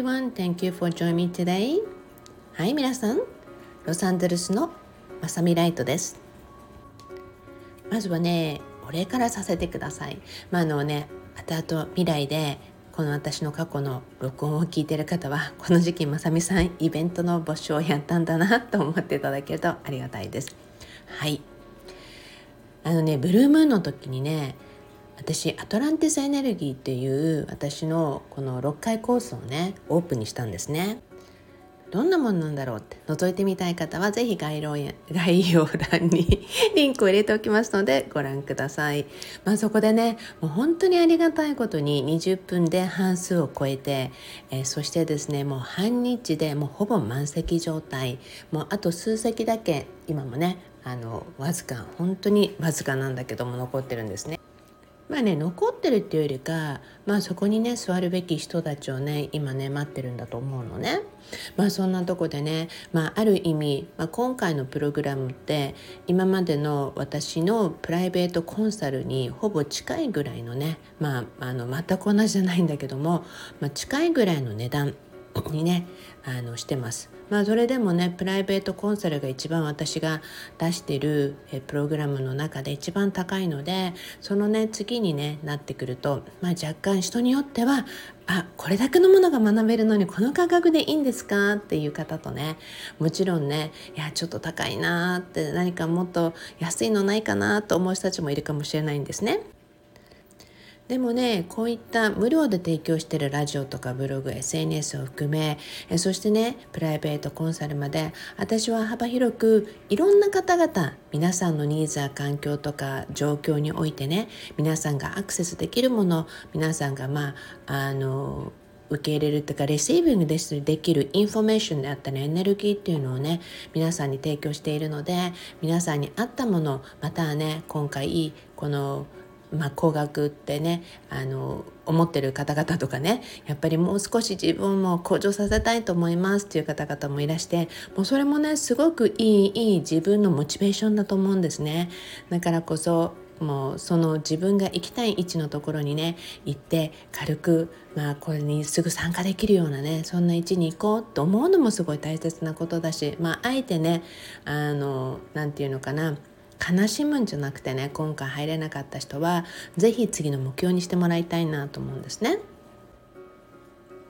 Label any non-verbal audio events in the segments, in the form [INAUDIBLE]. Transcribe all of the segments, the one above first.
everyone, thank you for joining me today. はい、皆さん、ロサンゼルスのまさみライトです。まずはね、お礼からさせてください。まあ、あのね、後々未来でこの私の過去の録音を聞いてる方はこの時期まさみさんイベントの募集をやったんだなと思っていただけるとありがたいです。はいあのねブルームーンの時にね私アトランティスエネルギーっていう私のこの6回コースをねオープンにしたんですね。どんなもんなんだろうって覗いてみたい方は是非概要 [LAUGHS] 概要欄に [LAUGHS] リンクを入れておきますのでご覧ください。まあ、そこでねもう本当にありがたいことに20分で半数を超えて、えー、そしてですねもう半日でもうほぼ満席状態もうあと数席だけ今もねあのわずか本当にわずかなんだけども残ってるんですね。まあね残ってるっていうよりか、まあ、そこにね座るべき人たちをね今ね待ってるんだと思うのね。まあそんなとこでね、まあ、ある意味、まあ、今回のプログラムって今までの私のプライベートコンサルにほぼ近いぐらいのね、まあ、あの全く同じじゃないんだけども、まあ、近いぐらいの値段にねあのしてます。まあそれでもねプライベートコンサルが一番私が出してるえプログラムの中で一番高いのでそのね次にねなってくると、まあ、若干人によってはあこれだけのものが学べるのにこの価格でいいんですか？っていう方とねもちろんねいやちょっと高いなって何かもっと安いのないかなと思う人たちもいるかもしれないんですね。でもねこういった無料で提供してるラジオとかブログ SNS を含めそしてねプライベートコンサルまで私は幅広くいろんな方々皆さんのニーズや環境とか状況においてね皆さんがアクセスできるもの皆さんがまああの受け入れるとか receiving でできるインフォメーションであったりエネルギーっていうのをね皆さんに提供しているので皆さんに合ったものまたはね今回このまあ、高額ってねあの思ってる方々とかねやっぱりもう少し自分も向上させたいと思いますっていう方々もいらしてもうそれもねすごくいいいい自分のモチベーションだと思うんですね。だからこそもうその自分が行きたい位置のところにね行って軽くまあこれにすぐ参加できるようなねそんな位置に行こうと思うのもすごい大切なことだしまああえてねあの何て言うのかな悲しむんじゃなくてね今回入れなかった人は是非次の目標にしてもらいたいなと思うんですね。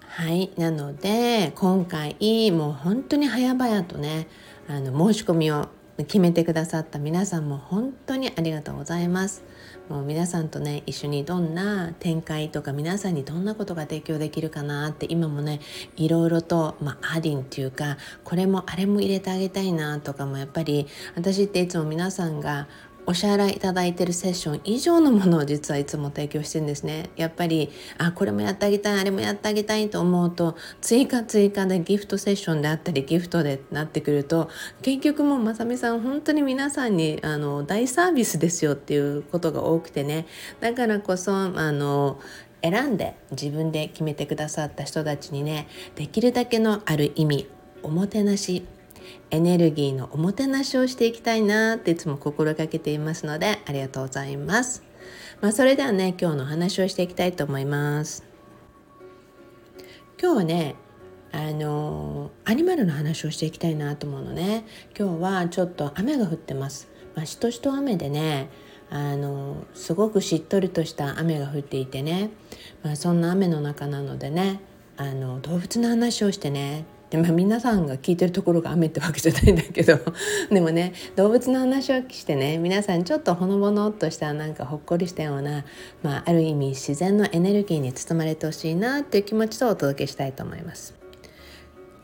はいなので今回もう本当に早々とねあの申し込みを決めてくださった皆さんも本当にありがとうございます。もう皆さんとね一緒にどんな展開とか皆さんにどんなことが提供できるかなって今もねいろいろと、まあ、アディンっていうかこれもあれも入れてあげたいなとかもやっぱり私っていつも皆さんがお支払いいただいてるセッション以上のものを実はいつも提供してんですね。[LAUGHS] やっぱりあこれもやってあげたいあれもやってあげたいと思うと追加追加でギフトセッションであったりギフトでなってくると結局もうまさみさん本当に皆さんにあの大サービスですよっていうことが多くてねだからこそあの選んで自分で決めてくださった人たちにねできるだけのある意味おもてなしエネルギーのおもてなしをしていきたいなっていつも心がけていますのでありがとうございます。まあ、それではね今日の話をしていきたいと思います。今日はねあのアニマルの話をしていきたいなと思うのね今日はちょっと雨が降ってます。まあ、しとしと雨でねあのすごくしっとりとした雨が降っていてね、まあ、そんな雨の中なのでねあの動物の話をしてねで、ま、皆さんが聞いてるところが雨ってわけじゃないんだけど [LAUGHS] でもね動物の話をしてね皆さんちょっとほのぼのっとしたなんかほっこりしたような、まあ、ある意味自然のエネルギーに包まれてほしいなっていう気持ちとお届けしたいと思います。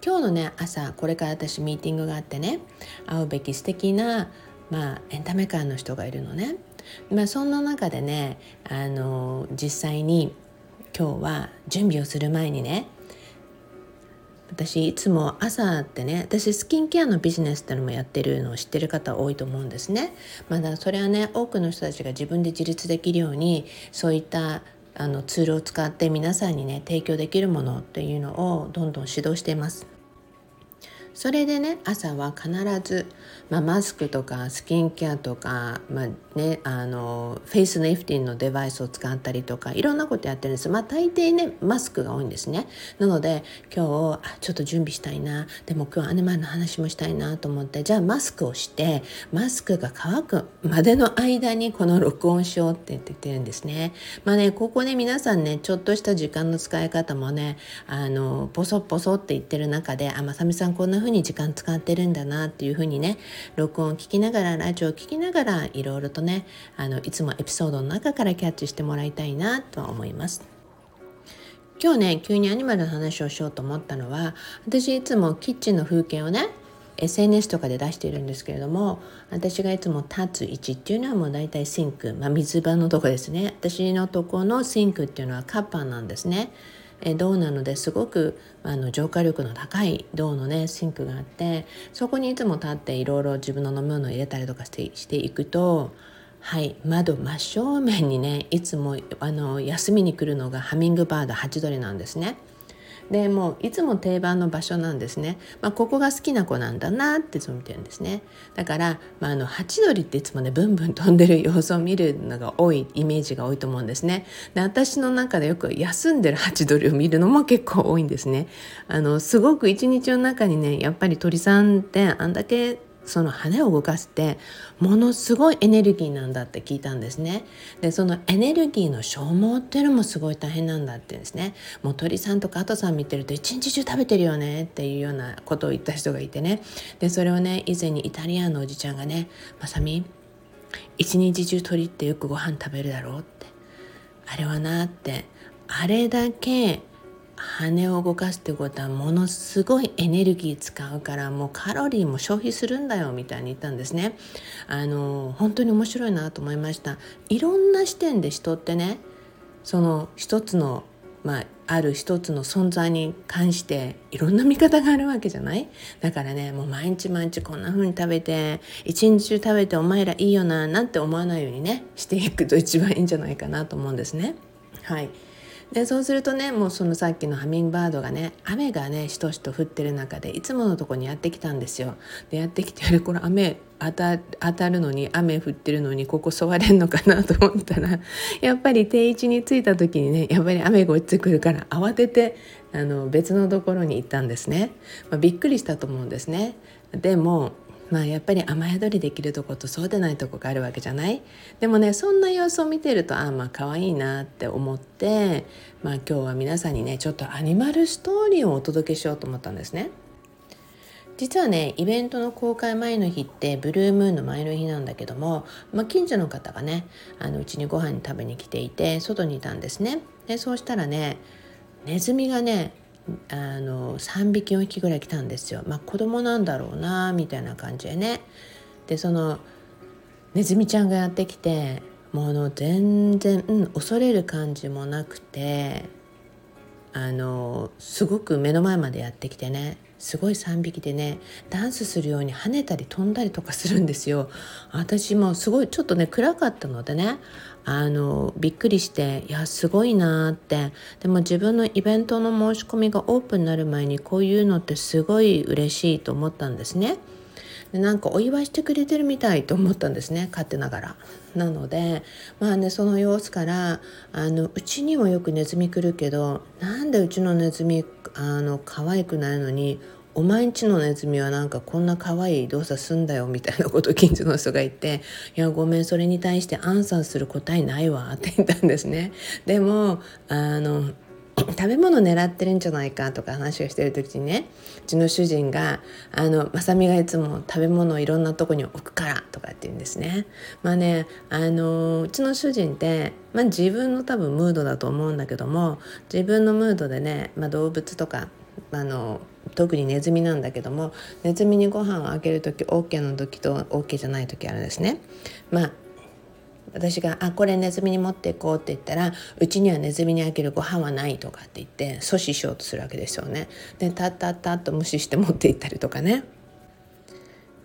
今日のね朝これから私ミーティングがあってね会うべき素敵なまあエンタメ界の人がいるのね。まあ、そんな中でねあの実際に今日は準備をする前にね私いつも朝ってね私スキンケアのビジネスってのもやってるのを知ってる方多いと思うんですね。まだそれはね多くの人たちが自分で自立できるようにそういったあのツールを使って皆さんにね提供できるものっていうのをどんどん指導しています。それでね朝は必ず、まあ、マスクとかスキンケアとか、まあね、あのフェイスリフティングのデバイスを使ったりとかいろんなことやってるんです。まあ大抵ねマスクが多いんですね。なので今日あちょっと準備したいな。でも今日アニマルの話もしたいなと思ってじゃあマスクをしてマスクが乾くまでの間にこの録音しようって言ってるんですね。まあねここね皆さんねちょっとした時間の使い方もねあのポソポソって言ってる中であまさみさんこんな風に時間使ってるんだなっていう風にね録音を聞きながらラジオを聞きながらいろいろとねあのいつもエピソードの中からキャッチしてもらいたいなとは思います。今日ね急にアニマルの話をしようと思ったのは私いつもキッチンの風景をね SNS とかで出しているんですけれども私がいつも立つ位置っていうのはもう大体シンク、まあ、水場のとこですね私のとこのシンクっていうのはカッパなんですね。え銅なのですごくあの浄化力の高い銅のねシンクがあってそこにいつも立っていろいろ自分の飲むのを入れたりとかしてしていくとはい窓真正面にねいつもあの休みに来るのがハミングバードハチドリなんですね。でもういつも定番の場所なんですね、まあ、ここが好きな子なんだなっていつも見てるんですね。だから、まあ、あのハチドリっていつもねブンブン飛んでる様子を見るのが多いイメージが多いと思うんですね。で私の中でよく休んでるハチドリを見るのも結構多いんですね。あのすごく一日の中にねやっぱり鳥さんってあんだけその羽を動かしてものすごいエネルギーなんだって聞いたんですね。でそのエネルギーの消耗っていうのもすごい大変なんだってですね。もう鳥さんとかアトさん見てると一日中食べてるよねっていうようなことを言った人がいてね。でそれをね以前にイタリアンのおじちゃんがね「まさみ一日中鳥ってよくご飯食べるだろう」って。あれはなってあれだけ羽を動かすってことはものすごいエネルギー使うからもうカロリーも消費するんだよみたいに言ったんですね。あの本当に面白いなと思いました。いろんな視点で人ってねその一つのまあ、ある一つの存在に関していろんな見方があるわけじゃない？だからねもう毎日毎日こんな風に食べて一日中食べてお前らいいよななんて思わないようにねしていくと一番いいんじゃないかなと思うんですね。はいでそうするとねもうそのさっきのハミングバードがね雨がねしとしと降ってる中でいつものとこにやってきたんですよ。でやってきてこれ雨当た当たるのに雨降ってるのにここ座れんのかなと思ったらやっぱり定位置に着いた時にねやっぱり雨が落ちてくるから慌ててあの別のところに行ったんですね。まあ、びっくりしたと思うんですね。でもまあやっぱり雨宿りできるとことそうでないとこがあるわけじゃない？でもねそんな様子を見てるとああまあ可愛いなって思ってまあ今日は皆さんにねちょっとアニマルストーリーをお届けしようと思ったんですね。実はねイベントの公開前の日ってブルームーンの前の日なんだけども、まあ、近所の方がねあのうちにご飯に食べに来ていて外にいたんですねでそうしたらねネズミがねあの3匹4匹ぐらい来たんですよ。まあ子供なんだろうなみたいな感じでね。でそのネズミちゃんがやってきてもう全然、うん、恐れる感じもなくてあのすごく目の前までやってきてねすごい3匹でねダンスするように跳ねたり飛んだりとかするんですよ。私もすごいちょっとね暗かったのでねあのびっくりしていやすごいなってでも自分のイベントの申し込みがオープンになる前にこういうのってすごい嬉しいと思ったんですね。でなんかお祝いしてくれてるみたいと思ったんですね勝手ながら。なのでまあねその様子からあのうちにもよくネズミ来るけどなんでうちのネズミあの可愛くないのにお前んちのネズミはなんかこんな可愛い動作すんだよみたいなことを近所の人が言って「いやごめんそれに対してアンサーする答えないわ」って言ったんですね。でもあの食べ物狙ってるんじゃないかとか話をしてる時にねうちの主人が「あのまさみがいつも食べ物をいろんなとこに置くから」とかって言うんですね。まあねあのうちの主人って、まあ、自分の多分ムードだと思うんだけども自分のムードでね、まあ、動物とかあの特にネズミなんだけどもネズミにご飯をあげる時 OK の時と OK じゃない時あるんですね。まあ私が「あこれネズミに持っていこう」って言ったら「うちにはネズミにあげるご飯はない」とかって言って阻止しようとするわけですよね。でタッタッタッと無視して持っていったりとかね。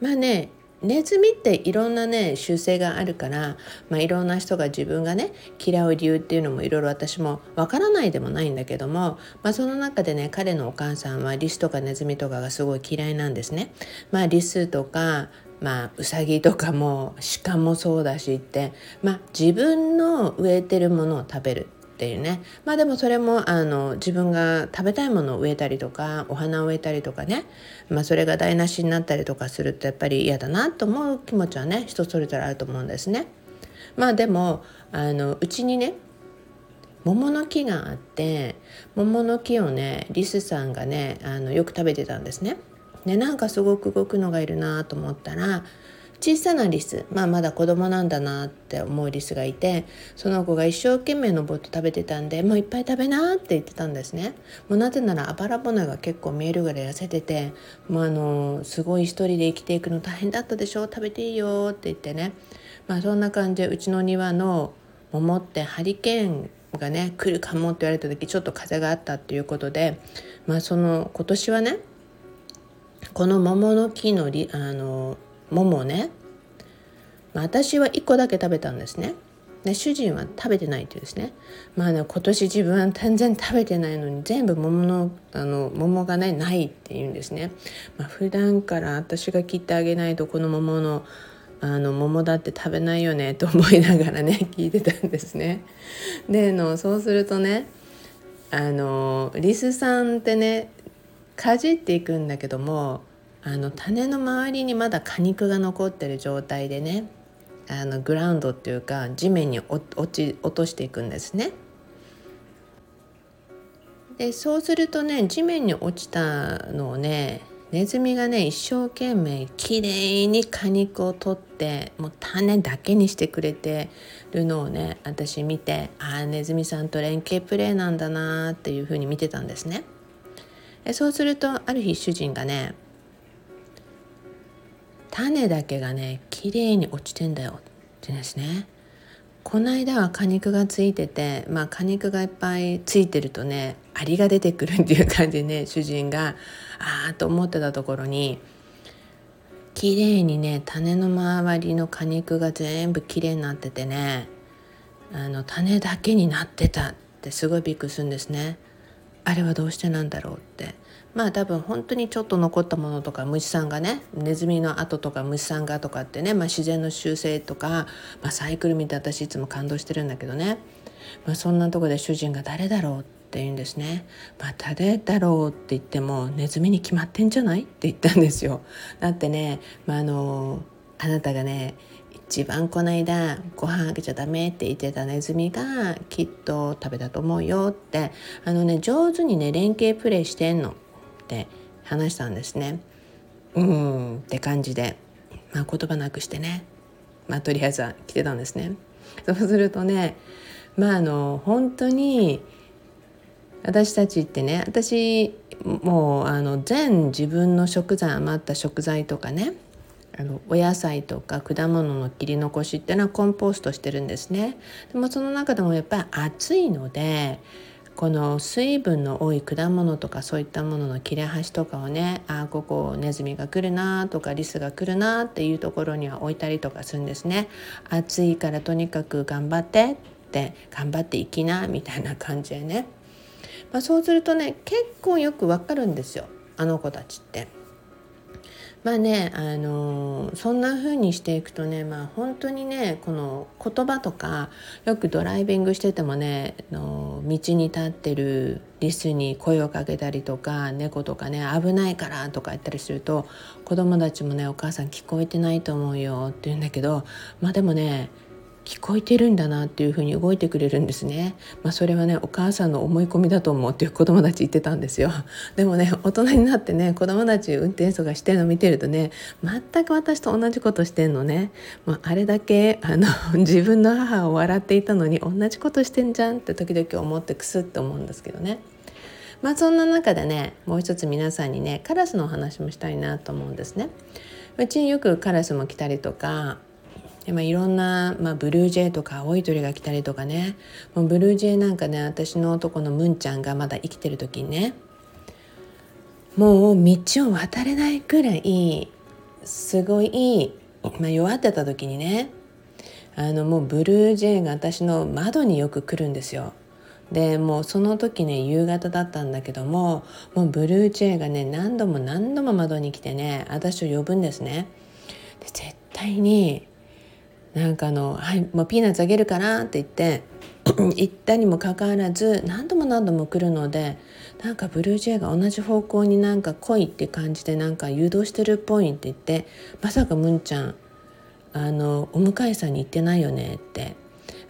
まあねネズミっていろんなね習性があるから、まあ、いろんな人が自分がね嫌う理由っていうのもいろいろ私もわからないでもないんだけども、まあ、その中でね彼のお母さんはリスとかネズミとかがすごい嫌いなんですね。まあ、リスとかまあ、ウサギとかも鹿もそうだしって、まあ、自分の植えてるものを食べるっていうねまあでもそれもあの自分が食べたいものを植えたりとかお花を植えたりとかね、まあ、それが台無しになったりとかするとやっぱり嫌だなと思う気持ちはね人それぞれあると思うんですね。まあでもあのうちにね桃の木があって桃の木をねリスさんがねあのよく食べてたんですね。でなんかすごく動くのがいるなと思ったら小さなリス、まあ、まだ子供なんだなって思うリスがいてその子が一生懸命登って食べてたんでもういっぱい食べなって言ってたんですね。もうなぜならあばら骨が結構見えるぐらい痩せててもうあのすごい一人で生きていくの大変だったでしょ食べていいよって言ってね。まあそんな感じでうちの庭の桃ってハリケーンがね来るかもって言われた時ちょっと風があったっていうことでまあその今年はねこの桃の木のりあの桃ね、まあ、私は1個だけ食べたんですね。で主人は食べてないっていうですねまあね今年自分は全然食べてないのに全部桃のあの桃がねないっていうんですね、まあ、普段から私が切ってあげないとこの桃のあの桃だって食べないよねと思いながらね [LAUGHS] 聞いてたんですね。でのそうするとねあのリスさんってねかじっていくんだけどもあの種の周りにまだ果肉が残ってる状態でねあのグラウンドっていうか地面に落ち落としていくんですね。でそうするとね地面に落ちたのをねネズミがね一生懸命きれいに果肉を取ってもう種だけにしてくれてるのをね私見てああネズミさんと連携プレーなんだなっていうふうに見てたんですね。そうするとある日主人がね種だけがね綺麗に落ちてんだよ。ってですね。この間は果肉がついててまあ果肉がいっぱいついてるとねアリが出てくるっていう感じでね主人が。ああと思ってたところに綺麗にね種の周りの果肉が全部綺麗になっててねあの種だけになってたってすごいびっくりするんですね。あれはどうしてなんだろうってまあ多分本当にちょっと残ったものとか虫さんがねネズミの跡とか虫さんがとかってね、まあ、自然の習性とか、まあ、サイクル見て私いつも感動してるんだけどね、まあ、そんなとこで主人が誰だろうって言うんですね。まあ、誰だろうって言ってもネズミに決まってんじゃないって言ったんですよ。だってね、まあ、あのあなたがね一番この間ご飯あげちゃダメって言ってたネズミがきっと食べたと思うよってあのね上手にね連携プレイしてんのって話したんですね。うんって感じで、まあ、言葉なくしてね、まあ、とりあえずは来てたんですね。そうするとねまああの本当に私たちってね私もうあの全自分の食材余った食材とかねあのお野菜とか果物の切り残しっていうのはコンポストしてるんですね。でもその中でもやっぱり暑いのでこの水分の多い果物とかそういったものの切れ端とかをねあここネズミが来るなとかリスが来るなっていうところには置いたりとかするんですね。暑いからとにかく頑張ってって頑張っていきなみたいな感じでね、まあ、そうするとね結構よくわかるんですよあの子たちって。まあねあのー、そんな風にしていくとねまあ本当にねこの言葉とかよくドライビングしててもねの道に立ってるリスに声をかけたりとか猫とかね危ないからとか言ったりすると子供たちもねお母さん聞こえてないと思うよって言うんだけどまあでもね聞こえてるんだなっていうふうに動いてくれるんですね。まあ、それはねお母さんの思い込みだと思うっていう子供たち言ってたんですよ。[LAUGHS] でもね大人になってね子供たち運転とかしてるの見てるとね全く私と同じことしてんのね。まあ、あれだけあの [LAUGHS] 自分の母を笑っていたのに同じことしてんじゃんって時々思ってくすって思うんですけどね。まあそんな中でねもう一つ皆さんにねカラスのお話もしたいなと思うんですね。うちによくカラスも来たりとかで、まあ、いろんな、まあ、ブルージェイとか青い鳥が来たりとかねもうブルージェイなんかね私の男のムンちゃんがまだ生きてる時にねもう道を渡れないくらいすごいまあ、弱ってた時にねあのもうブルージェイが私の窓によく来るんですよ。でもうその時ね夕方だったんだけどももうブルージェイがね何度も何度も窓に来てね私を呼ぶんですね。で絶対になんかあの「はいもうピーナッツあげるから」って言って [CLEARS THROAT] 行ったにもかかわらず何度も何度も来るのでなんかブルージェイが同じ方向になんか来いって感じでなんか誘導してるっぽいって言ってまさかムンちゃんあのお迎えさんに行ってないよねって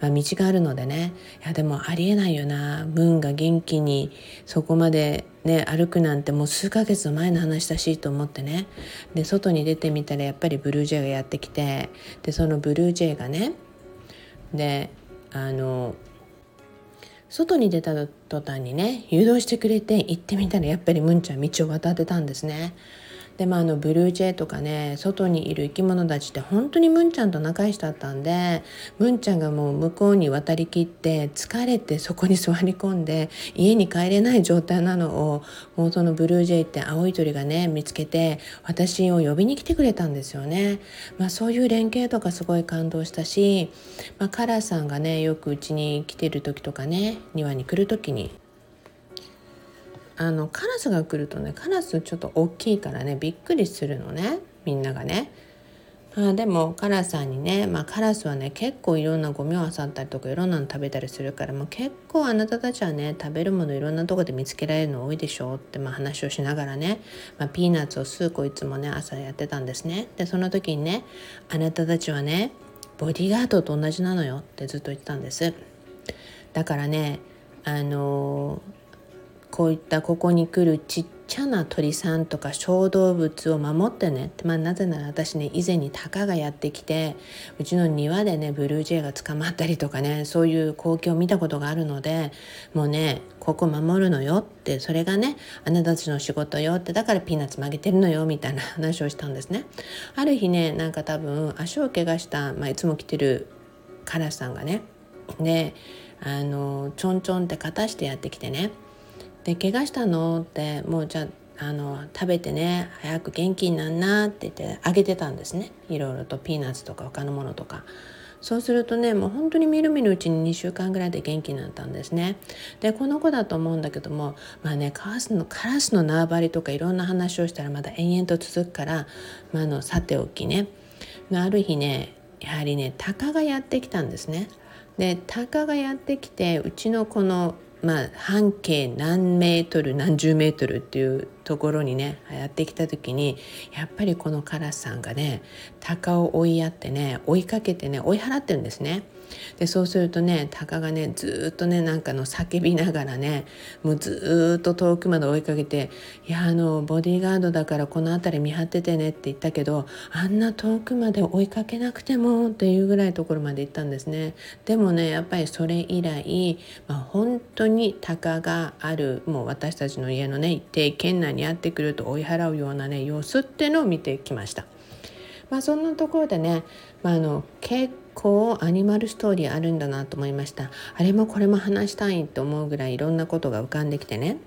まあ、道があるのでね。いやでもありえないよな。ムーンが元気にそこまでね歩くなんてもう数ヶ月前の話だしと思ってね。で外に出てみたらやっぱりブルージェイがやってきてでそのブルージェイがねであの外に出た途端にね誘導してくれて行ってみたらやっぱりムンちゃん道を渡ってたんですね。でまあ、あのブルージェイとかね外にいる生き物たちって本当にムンちゃんと仲良しだったんでムンちゃんがもう向こうに渡りきって疲れてそこに座り込んで家に帰れない状態なのをもうそのブルージェイって青い鳥がね見つけて私を呼びに来てくれたんですよね。まあ、そういう連携とかすごい感動したし、まあ、カラーさんがねよくうちに来てる時とかね庭に来る時にあのカラスが来るとねカラスちょっと大きいからねびっくりするのねみんながね。あでもカラスさんにね、まあ、カラスはね結構いろんなゴミを漁ったりとかいろんなの食べたりするからもう結構あなたたちはね食べるものいろんなとこで見つけられるの多いでしょうって、まあ、話をしながらね、まあ、ピーナッツを数個いつもね朝やってたんですね。でその時にねあなたたちはねボディーガードと同じなのよってずっと言ってたんです。だからねあのーこういったここに来るちっちゃな鳥さんとか小動物を守ってねまあ、なぜなら私ね以前にタカがやってきてうちの庭でねブルージェイが捕まったりとかねそういう光景を見たことがあるのでもうねここ守るのよってそれがねあなたたちの仕事よってだからピーナッツ曲げてるのよみたいな話をしたんですね。ある日ねなんか多分足を怪我した、まあ、いつも来てるカラスさんがねであのちょんちょんって勝たしてやってきてねで怪我したの？ってもうじゃあの食べてね早く元気になんな？って言ってあげてたんですね。いろいろとピーナッツとか他のものとか。そうするとねもう本当にみるみるうちに2週間ぐらいで元気になったんですね。でこの子だと思うんだけどもまあねカラスのカラスの縄張りとかいろんな話をしたらまだ延々と続くから、まあ、のさておきね。ある日ねやはりね鷹がやってきたんですね。で鷹がやってきてうちのこのまあ、半径何メートル何十メートルっていうところにねやってきた時にやっぱりこのカラスさんがね鷹を追いやってね追いかけてね追い払ってるんですね。でそうするとね鷹がねずっとねなんかの叫びながらねもうずっと遠くまで追いかけて「いやあのボディーガードだからこの辺り見張っててね」って言ったけどあんな遠くまで追いかけなくてもっていうぐらいところまで行ったんですね。でもねやっぱりそれ以来、まあ、本当に鷹があるもう私たちの家のね一定圏内にやってくると追い払うようなね様子っていうのを見てきました。まあ、そんなところでね、まあ、あの結構アニマルストーリーあるんだなと思いました。あれもこれも話したいと思うぐらいいろんなことが浮かんできてね。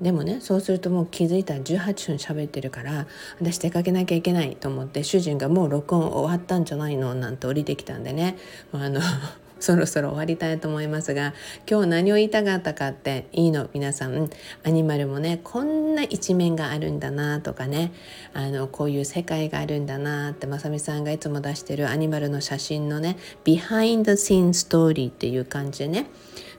でもねそうするともう気づいたら18分喋ってるから私出かけなきゃいけないと思って主人がもう録音終わったんじゃないの？なんて降りてきたんでね。あのそろそろ終わりたいと思いますが今日何を言いたかったかっていいの？皆さん。アニマルもねこんな一面があるんだなとかね。あのこういう世界があるんだなってまさみさんがいつも出してるアニマルの写真のねビハインドシーンストーリーっていう感じでね。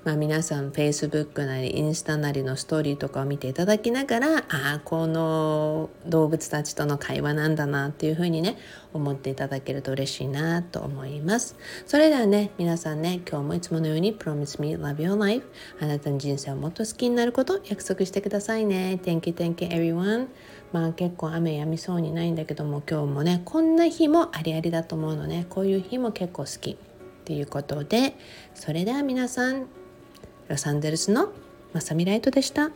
まあ、皆さん Facebook なりインスタなりのストーリーとかを見ていただきながらああこの動物たちとの会話なんだなっていうふうにね思っていただけると嬉しいなと思います。それではね皆さんね今日もいつものように Promise me love your life あなたの人生をもっと好きになることを約束してくださいね。Thank you thank you everyone まあ結構雨止みそうにないんだけども今日もねこんな日もありありだと思うのね。こういう日も結構好きということでそれでは皆さんロサンゼルスのマサミライトでした。